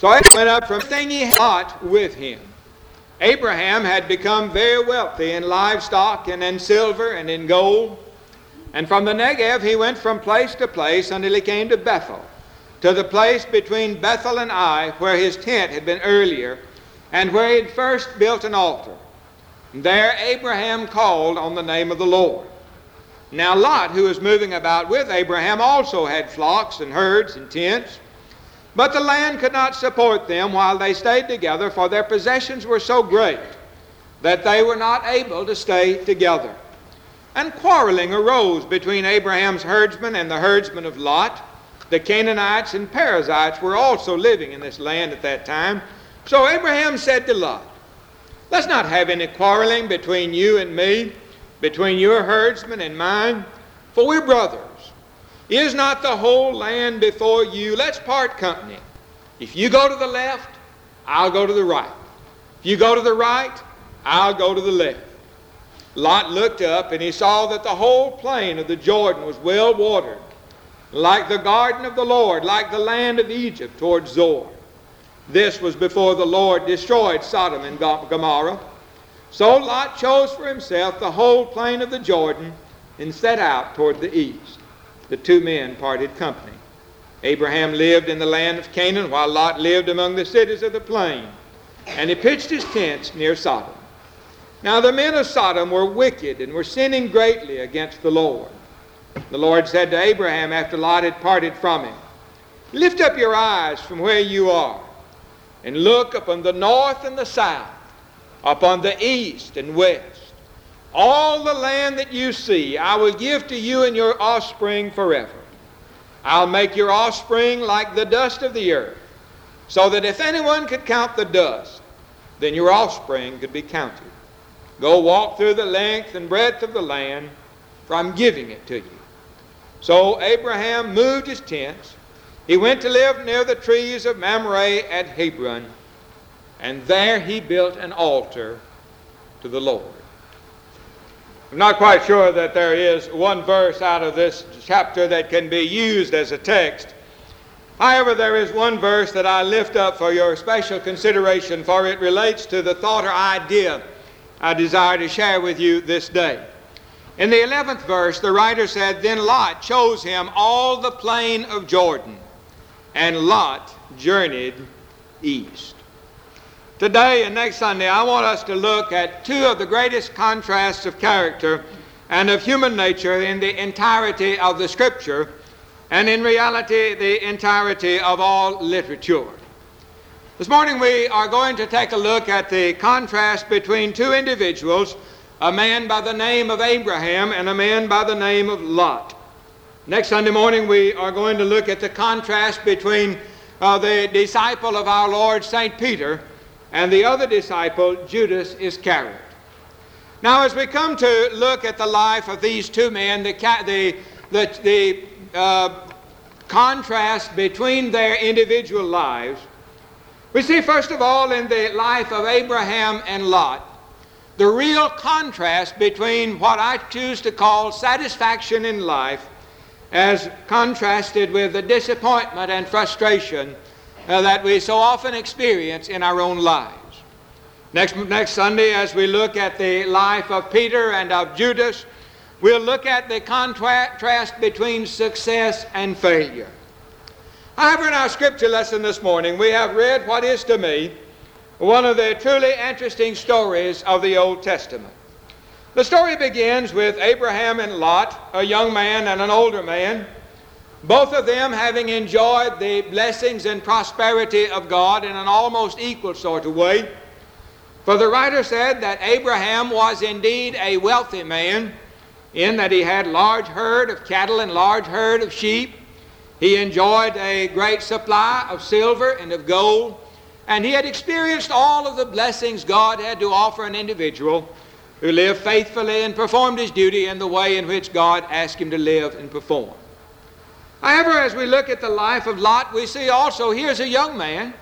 So he went up from thing he had with him. Abraham had become very wealthy in livestock and in silver and in gold. And from the Negev he went from place to place until he came to Bethel, to the place between Bethel and Ai, where his tent had been earlier, and where he had first built an altar. There Abraham called on the name of the Lord. Now Lot, who was moving about with Abraham, also had flocks and herds and tents. But the land could not support them while they stayed together, for their possessions were so great that they were not able to stay together. And quarreling arose between Abraham's herdsmen and the herdsmen of Lot. The Canaanites and Perizzites were also living in this land at that time. So Abraham said to Lot, Let's not have any quarreling between you and me, between your herdsmen and mine, for we're brothers. Is not the whole land before you? Let's part company. If you go to the left, I'll go to the right. If you go to the right, I'll go to the left. Lot looked up and he saw that the whole plain of the Jordan was well watered, like the garden of the Lord, like the land of Egypt toward Zoar. This was before the Lord destroyed Sodom and Gomorrah. So Lot chose for himself the whole plain of the Jordan and set out toward the east the two men parted company. Abraham lived in the land of Canaan, while Lot lived among the cities of the plain, and he pitched his tents near Sodom. Now the men of Sodom were wicked and were sinning greatly against the Lord. The Lord said to Abraham after Lot had parted from him, Lift up your eyes from where you are, and look upon the north and the south, upon the east and west. All the land that you see, I will give to you and your offspring forever. I'll make your offspring like the dust of the earth, so that if anyone could count the dust, then your offspring could be counted. Go walk through the length and breadth of the land, for I'm giving it to you. So Abraham moved his tents. He went to live near the trees of Mamre at Hebron, and there he built an altar to the Lord. I'm not quite sure that there is one verse out of this chapter that can be used as a text. However, there is one verse that I lift up for your special consideration, for it relates to the thought or idea I desire to share with you this day. In the 11th verse, the writer said, Then Lot chose him all the plain of Jordan, and Lot journeyed east. Today and next Sunday, I want us to look at two of the greatest contrasts of character and of human nature in the entirety of the Scripture, and in reality, the entirety of all literature. This morning, we are going to take a look at the contrast between two individuals a man by the name of Abraham and a man by the name of Lot. Next Sunday morning, we are going to look at the contrast between uh, the disciple of our Lord, St. Peter, and the other disciple, Judas Iscariot. Now, as we come to look at the life of these two men, the, the, the, uh, contrast between their individual lives, we see, first of all, in the life of Abraham and Lot, the real contrast between what I choose to call satisfaction in life as contrasted with the disappointment and frustration uh, that we so often experience in our own lives. Next, next Sunday, as we look at the life of Peter and of Judas, we'll look at the contrast between success and failure. However, in our scripture lesson this morning, we have read what is to me one of the truly interesting stories of the Old Testament. The story begins with Abraham and Lot, a young man and an older man, both of them having enjoyed the blessings and prosperity of God in an almost equal sort of way. For the writer said that Abraham was indeed a wealthy man, in that he had large herd of cattle and large herd of sheep. He enjoyed a great supply of silver and of gold, and he had experienced all of the blessings God had to offer an individual who lived faithfully and performed his duty in the way in which God asked him to live and perform. However, as we look at the life of Lot, we see also here's a young man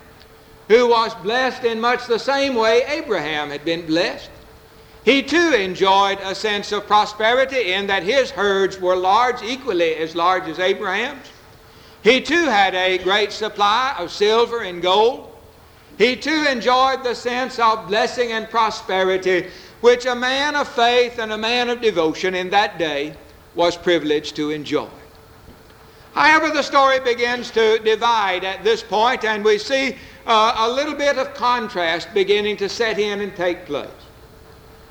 who was blessed in much the same way Abraham had been blessed. He too enjoyed a sense of prosperity in that his herds were large, equally as large as Abraham's. He too had a great supply of silver and gold. He too enjoyed the sense of blessing and prosperity which a man of faith and a man of devotion in that day was privileged to enjoy. However, the story begins to divide at this point, and we see uh, a little bit of contrast beginning to set in and take place.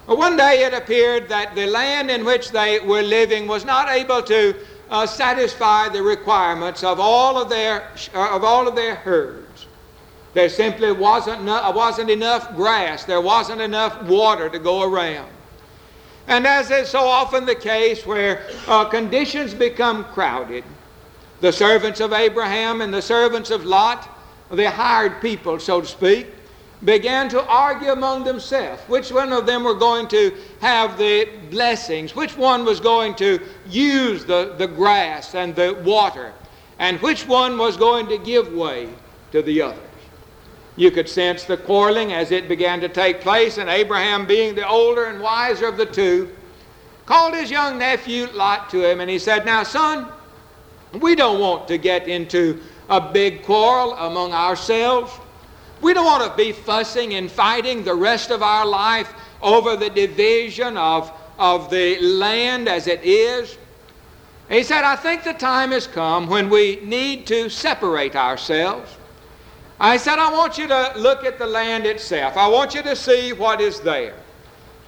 One day it appeared that the land in which they were living was not able to uh, satisfy the requirements of all of their, uh, of all of their herds. There simply wasn't, no, wasn't enough grass, there wasn't enough water to go around. And as is so often the case where uh, conditions become crowded, the servants of Abraham and the servants of Lot, the hired people, so to speak, began to argue among themselves which one of them were going to have the blessings, which one was going to use the, the grass and the water, and which one was going to give way to the others. You could sense the quarreling as it began to take place, and Abraham, being the older and wiser of the two, called his young nephew Lot to him, and he said, Now, son, we don't want to get into a big quarrel among ourselves. We don't want to be fussing and fighting the rest of our life over the division of, of the land as it is. He said, I think the time has come when we need to separate ourselves. I said, I want you to look at the land itself. I want you to see what is there.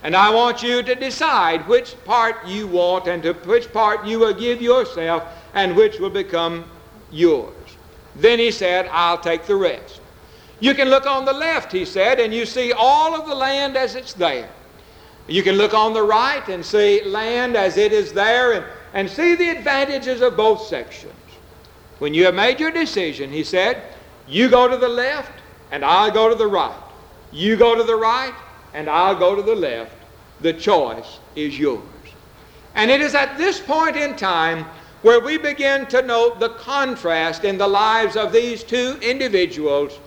And I want you to decide which part you want and to which part you will give yourself and which will become yours. Then he said, I'll take the rest. You can look on the left, he said, and you see all of the land as it's there. You can look on the right and see land as it is there and, and see the advantages of both sections. When you have made your decision, he said, you go to the left and I'll go to the right. You go to the right and I'll go to the left. The choice is yours. And it is at this point in time where we begin to note the contrast in the lives of these two individuals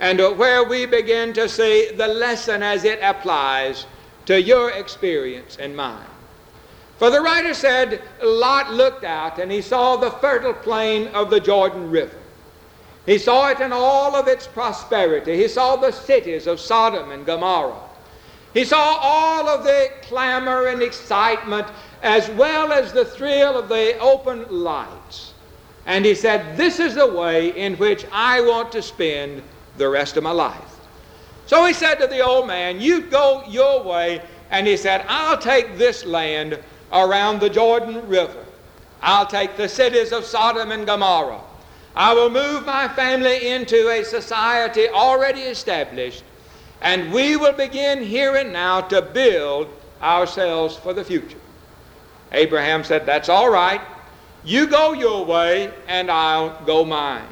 and where we begin to see the lesson as it applies to your experience and mine. For the writer said, Lot looked out and he saw the fertile plain of the Jordan River. He saw it in all of its prosperity. He saw the cities of Sodom and Gomorrah. He saw all of the clamor and excitement as well as the thrill of the open lights. And he said, This is the way in which I want to spend the rest of my life. So he said to the old man, You go your way. And he said, I'll take this land around the Jordan River. I'll take the cities of Sodom and Gomorrah. I will move my family into a society already established, and we will begin here and now to build ourselves for the future. Abraham said, That's all right. You go your way, and I'll go mine.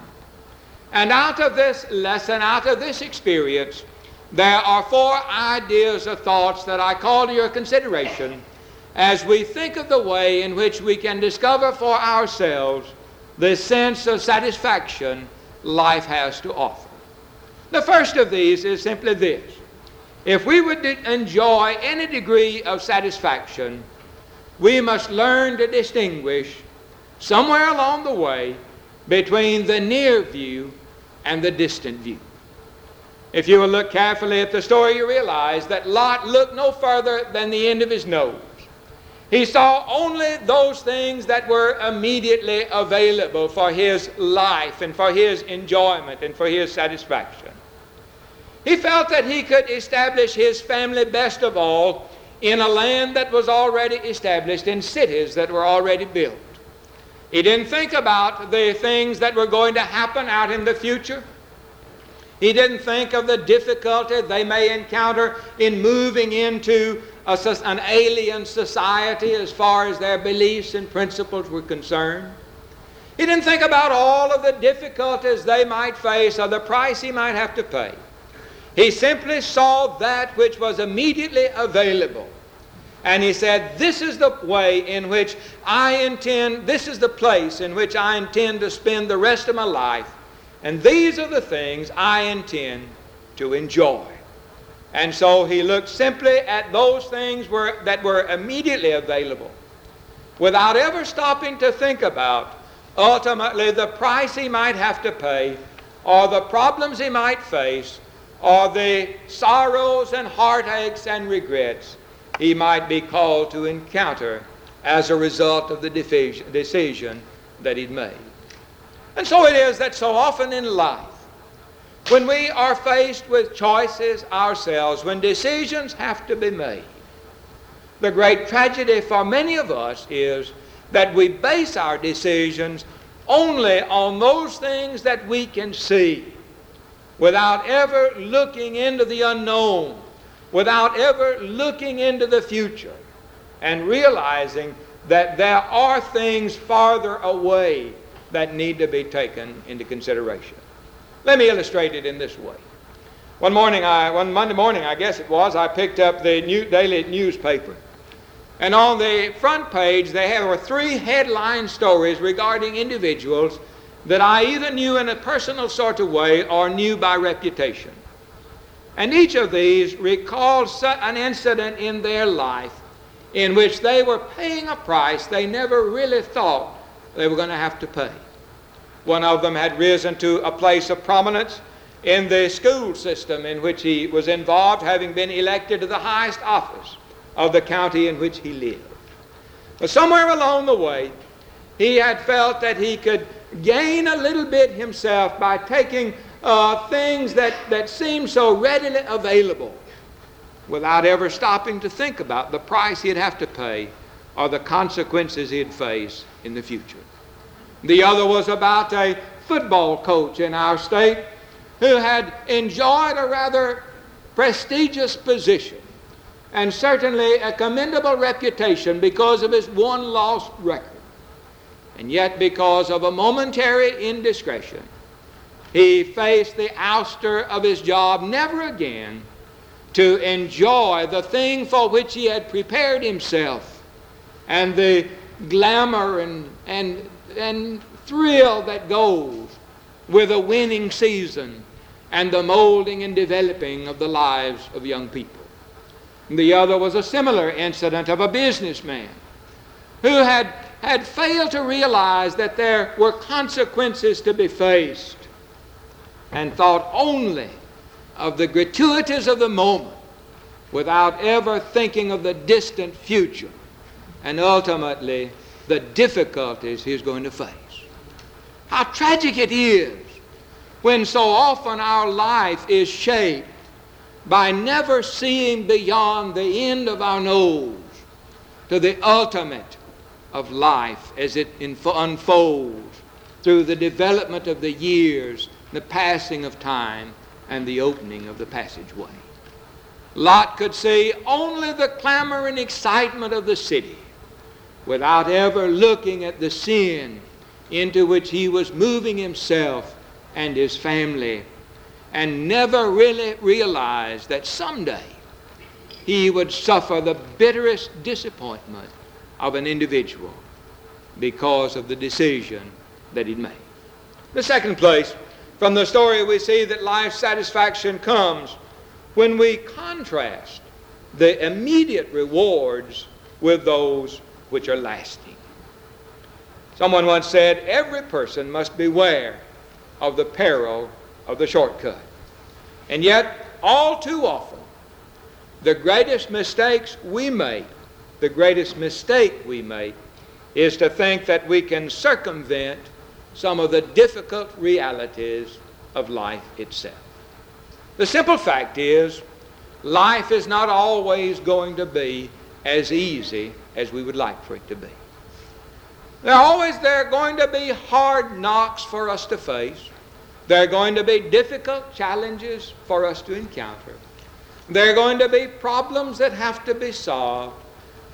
And out of this lesson, out of this experience, there are four ideas or thoughts that I call to your consideration as we think of the way in which we can discover for ourselves the sense of satisfaction life has to offer. The first of these is simply this. If we would enjoy any degree of satisfaction, we must learn to distinguish somewhere along the way between the near view and the distant view. If you will look carefully at the story, you realize that Lot looked no further than the end of his nose. He saw only those things that were immediately available for his life and for his enjoyment and for his satisfaction. He felt that he could establish his family best of all in a land that was already established, in cities that were already built. He didn't think about the things that were going to happen out in the future. He didn't think of the difficulty they may encounter in moving into a, an alien society as far as their beliefs and principles were concerned. He didn't think about all of the difficulties they might face or the price he might have to pay. He simply saw that which was immediately available. And he said, This is the way in which I intend, this is the place in which I intend to spend the rest of my life. And these are the things I intend to enjoy. And so he looked simply at those things were, that were immediately available without ever stopping to think about ultimately the price he might have to pay, or the problems he might face, or the sorrows and heartaches and regrets he might be called to encounter as a result of the decision that he'd made. And so it is that so often in life, when we are faced with choices ourselves, when decisions have to be made, the great tragedy for many of us is that we base our decisions only on those things that we can see without ever looking into the unknown, without ever looking into the future and realizing that there are things farther away that need to be taken into consideration. Let me illustrate it in this way. One morning, I, one Monday morning, I guess it was, I picked up the new, daily newspaper. And on the front page, they were three headline stories regarding individuals that I either knew in a personal sort of way or knew by reputation. And each of these recalled an incident in their life in which they were paying a price they never really thought they were going to have to pay. One of them had risen to a place of prominence in the school system in which he was involved, having been elected to the highest office of the county in which he lived. But somewhere along the way, he had felt that he could gain a little bit himself by taking uh, things that, that seemed so readily available without ever stopping to think about the price he'd have to pay or the consequences he'd face in the future. The other was about a football coach in our state who had enjoyed a rather prestigious position and certainly a commendable reputation because of his won lost record. And yet, because of a momentary indiscretion, he faced the ouster of his job never again to enjoy the thing for which he had prepared himself and the glamour and, and, and thrill that goes with a winning season and the molding and developing of the lives of young people. The other was a similar incident of a businessman who had, had failed to realize that there were consequences to be faced and thought only of the gratuities of the moment without ever thinking of the distant future and ultimately the difficulties he's going to face. How tragic it is when so often our life is shaped by never seeing beyond the end of our nose to the ultimate of life as it unfolds through the development of the years, the passing of time, and the opening of the passageway. Lot could see only the clamor and excitement of the city without ever looking at the sin into which he was moving himself and his family and never really realized that someday he would suffer the bitterest disappointment of an individual because of the decision that he'd made. The second place, from the story we see that life satisfaction comes when we contrast the immediate rewards with those which are lasting. Someone once said, every person must beware of the peril of the shortcut. And yet, all too often, the greatest mistakes we make, the greatest mistake we make, is to think that we can circumvent some of the difficult realities of life itself. The simple fact is, life is not always going to be as easy as we would like for it to be. There are always there are going to be hard knocks for us to face. There are going to be difficult challenges for us to encounter. There are going to be problems that have to be solved.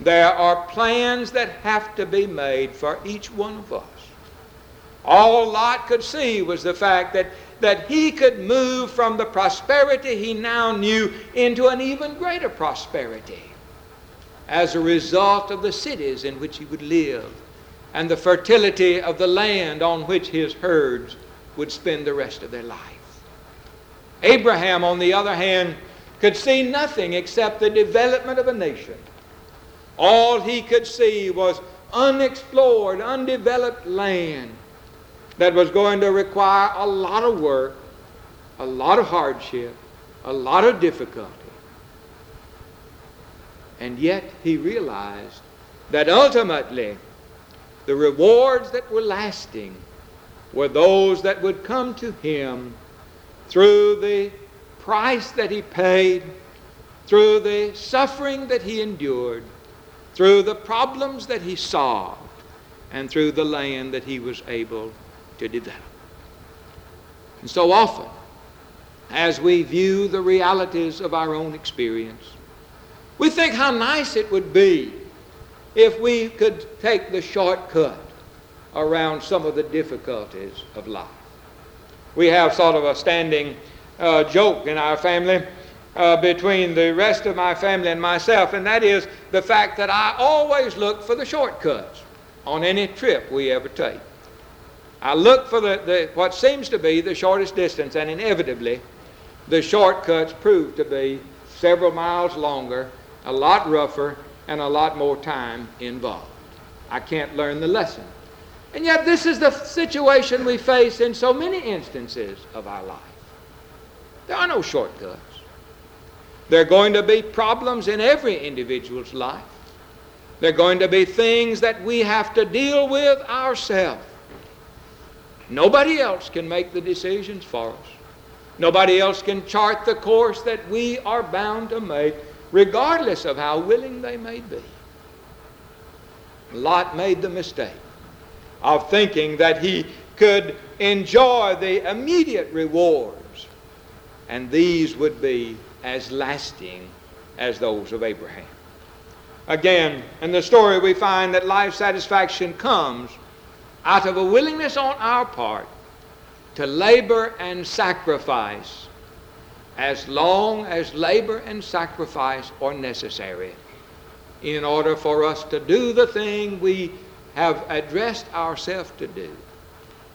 There are plans that have to be made for each one of us. All Lot could see was the fact that, that he could move from the prosperity he now knew into an even greater prosperity as a result of the cities in which he would live and the fertility of the land on which his herds would spend the rest of their life. Abraham, on the other hand, could see nothing except the development of a nation. All he could see was unexplored, undeveloped land that was going to require a lot of work, a lot of hardship, a lot of difficulty. And yet he realized that ultimately the rewards that were lasting were those that would come to him through the price that he paid, through the suffering that he endured, through the problems that he solved, and through the land that he was able to develop. And so often, as we view the realities of our own experience, we think how nice it would be if we could take the shortcut around some of the difficulties of life. We have sort of a standing uh, joke in our family uh, between the rest of my family and myself, and that is the fact that I always look for the shortcuts on any trip we ever take. I look for the, the, what seems to be the shortest distance, and inevitably, the shortcuts prove to be several miles longer, a lot rougher, and a lot more time involved. I can't learn the lesson. And yet, this is the situation we face in so many instances of our life. There are no shortcuts. There are going to be problems in every individual's life. There are going to be things that we have to deal with ourselves. Nobody else can make the decisions for us. Nobody else can chart the course that we are bound to make, regardless of how willing they may be. Lot made the mistake of thinking that he could enjoy the immediate rewards, and these would be as lasting as those of Abraham. Again, in the story, we find that life satisfaction comes out of a willingness on our part to labor and sacrifice as long as labor and sacrifice are necessary in order for us to do the thing we have addressed ourselves to do,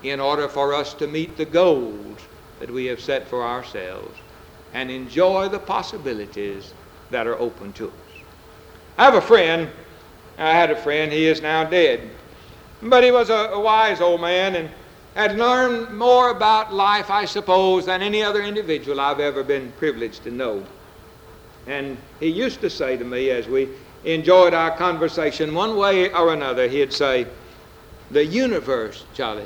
in order for us to meet the goals that we have set for ourselves and enjoy the possibilities that are open to us. I have a friend, I had a friend, he is now dead, but he was a, a wise old man and had learned more about life, I suppose, than any other individual I've ever been privileged to know. And he used to say to me as we enjoyed our conversation, one way or another, he'd say, The universe, Charlie,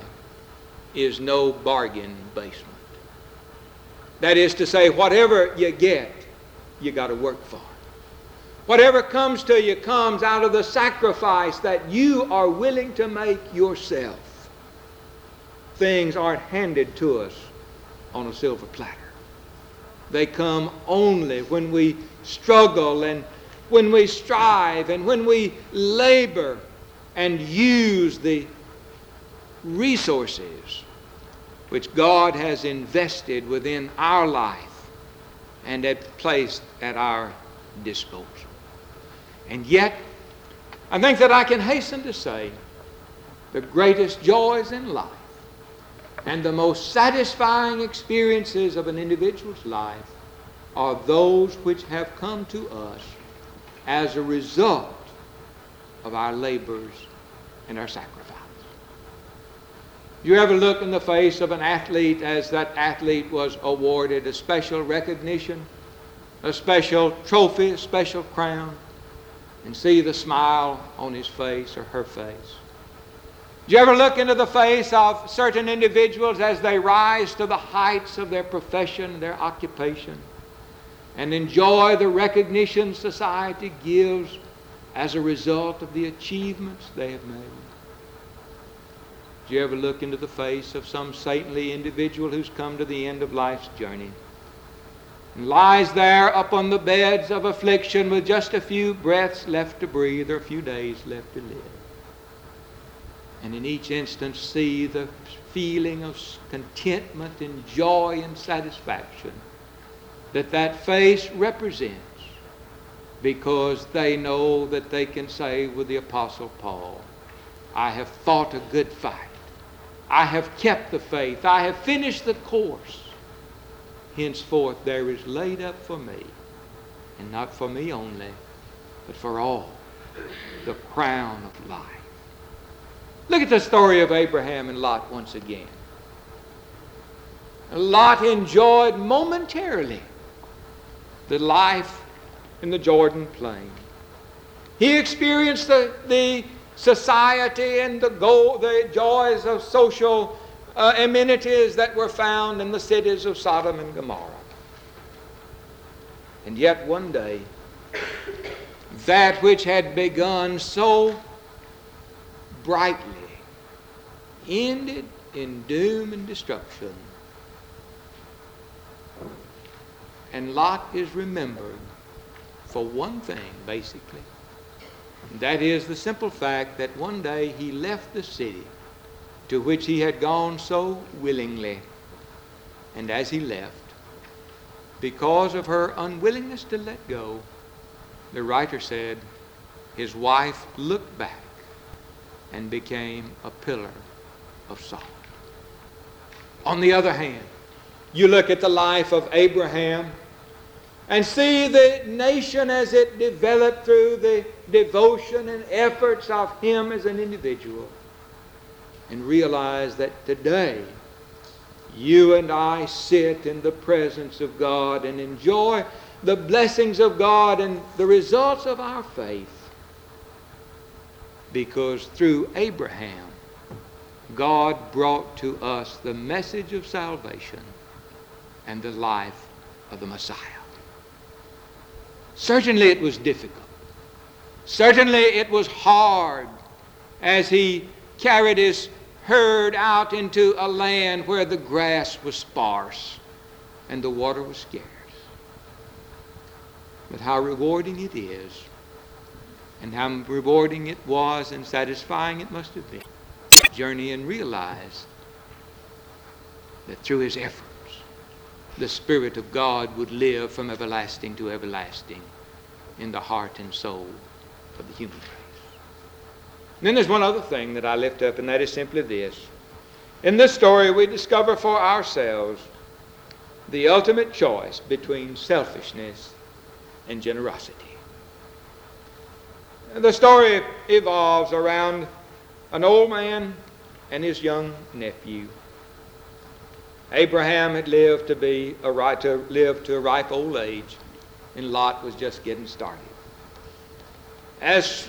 is no bargain basement. That is to say, whatever you get, you got to work for. Whatever comes to you comes out of the sacrifice that you are willing to make yourself. Things aren't handed to us on a silver platter. They come only when we struggle and when we strive and when we labor and use the resources which God has invested within our life and had placed at our disposal. And yet, I think that I can hasten to say the greatest joys in life and the most satisfying experiences of an individual's life are those which have come to us as a result of our labors and our sacrifice. You ever look in the face of an athlete as that athlete was awarded a special recognition, a special trophy, a special crown, and see the smile on his face or her face? Do you ever look into the face of certain individuals as they rise to the heights of their profession, their occupation, and enjoy the recognition society gives as a result of the achievements they have made? Do you ever look into the face of some saintly individual who's come to the end of life's journey and lies there upon the beds of affliction with just a few breaths left to breathe or a few days left to live? And in each instance see the feeling of contentment and joy and satisfaction that that face represents because they know that they can say with the Apostle Paul, I have fought a good fight. I have kept the faith. I have finished the course. Henceforth there is laid up for me, and not for me only, but for all, the crown of life. Look at the story of Abraham and Lot once again. Lot enjoyed momentarily the life in the Jordan plain. He experienced the, the society and the, the joys of social uh, amenities that were found in the cities of Sodom and Gomorrah. And yet one day, that which had begun so brightly ended in doom and destruction. And Lot is remembered for one thing, basically. That is the simple fact that one day he left the city to which he had gone so willingly. And as he left, because of her unwillingness to let go, the writer said, his wife looked back and became a pillar of salt. On the other hand, you look at the life of Abraham and see the nation as it developed through the devotion and efforts of him as an individual and realize that today you and I sit in the presence of God and enjoy the blessings of God and the results of our faith because through Abraham God brought to us the message of salvation and the life of the Messiah. Certainly it was difficult. Certainly it was hard as he carried his herd out into a land where the grass was sparse and the water was scarce. But how rewarding it is, and how rewarding it was and satisfying it must have been journey and realize that through his efforts, the Spirit of God would live from everlasting to everlasting in the heart and soul of the human race. And then there's one other thing that I lift up, and that is simply this. In this story, we discover for ourselves the ultimate choice between selfishness and generosity. The story evolves around an old man and his young nephew. Abraham had lived to be a right to live to a ripe old age, and Lot was just getting started. As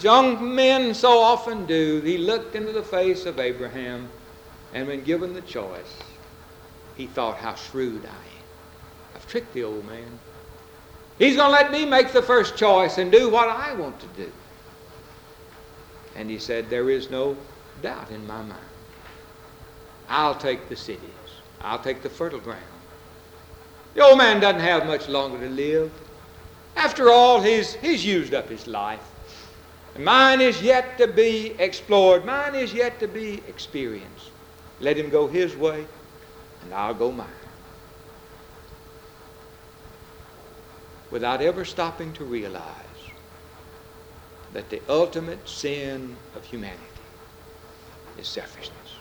young men so often do, he looked into the face of Abraham, and when given the choice, he thought, How shrewd I am. I've tricked the old man. He's going to let me make the first choice and do what I want to do. And he said, There is no doubt in my mind. I'll take the cities. I'll take the fertile ground. The old man doesn't have much longer to live. After all, he's, he's used up his life. Mine is yet to be explored. Mine is yet to be experienced. Let him go his way, and I'll go mine. Without ever stopping to realize that the ultimate sin of humanity is selfishness.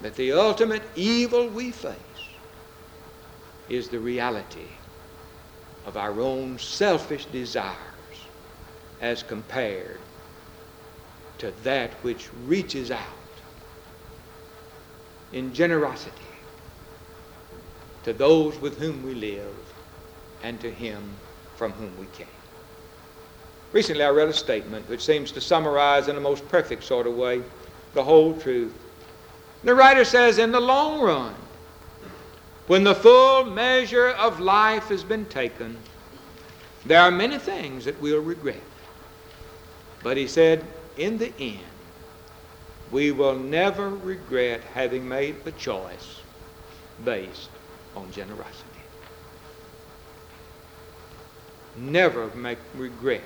That the ultimate evil we face is the reality of our own selfish desires as compared to that which reaches out in generosity to those with whom we live and to him from whom we came. Recently, I read a statement which seems to summarize in a most perfect sort of way the whole truth. The writer says, in the long run, when the full measure of life has been taken, there are many things that we'll regret. But he said, in the end, we will never regret having made a choice based on generosity. Never make regret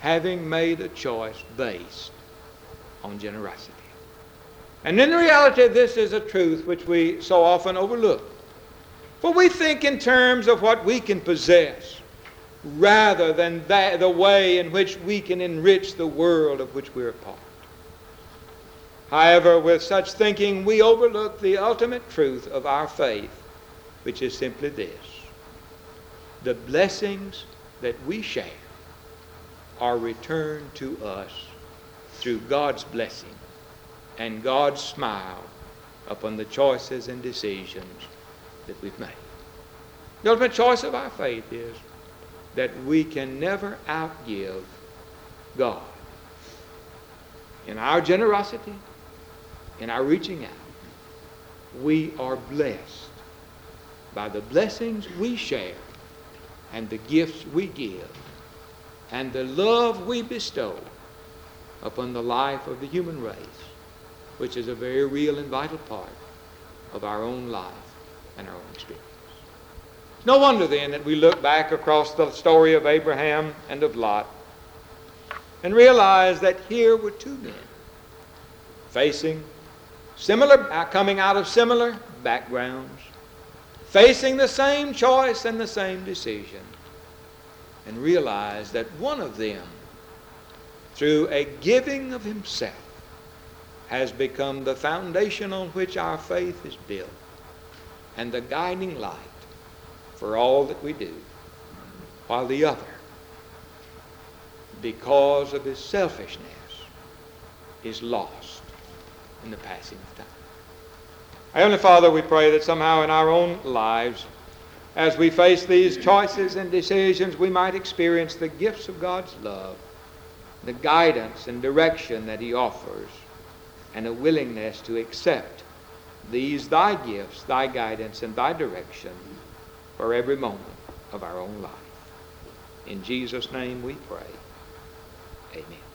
having made a choice based on generosity. And in reality, this is a truth which we so often overlook. For we think in terms of what we can possess rather than that, the way in which we can enrich the world of which we're a part. However, with such thinking, we overlook the ultimate truth of our faith, which is simply this the blessings that we share are returned to us through God's blessing and God's smile upon the choices and decisions that we've made. The ultimate choice of our faith is that we can never outgive God in our generosity, in our reaching out. We are blessed by the blessings we share and the gifts we give and the love we bestow upon the life of the human race, which is a very real and vital part of our own life and our own experience. No wonder then that we look back across the story of Abraham and of Lot and realize that here were two men facing similar, uh, coming out of similar backgrounds, facing the same choice and the same decision, and realize that one of them, through a giving of himself, has become the foundation on which our faith is built and the guiding light for all that we do, while the other, because of his selfishness, is lost in the passing of time. Heavenly Father, we pray that somehow in our own lives, as we face these choices and decisions, we might experience the gifts of God's love, the guidance and direction that He offers, and a willingness to accept these Thy gifts, Thy guidance, and Thy direction for every moment of our own life. In Jesus' name we pray. Amen.